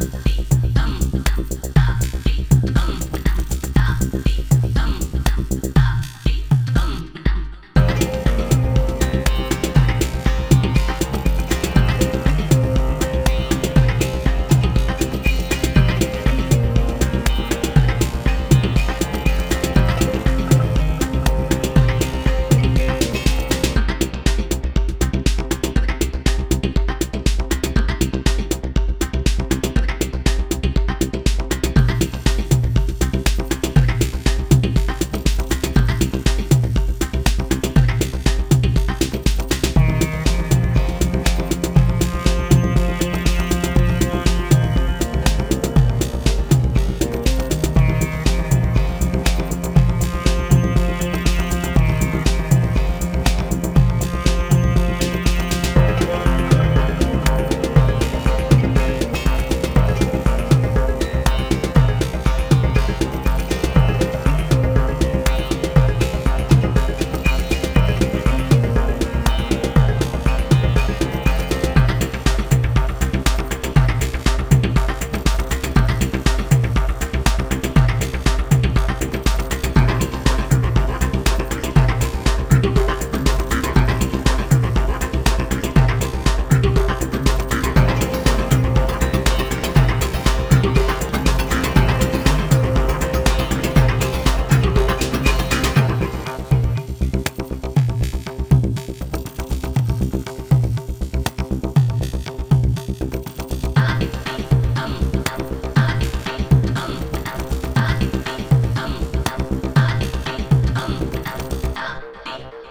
Bye.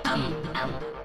um, um.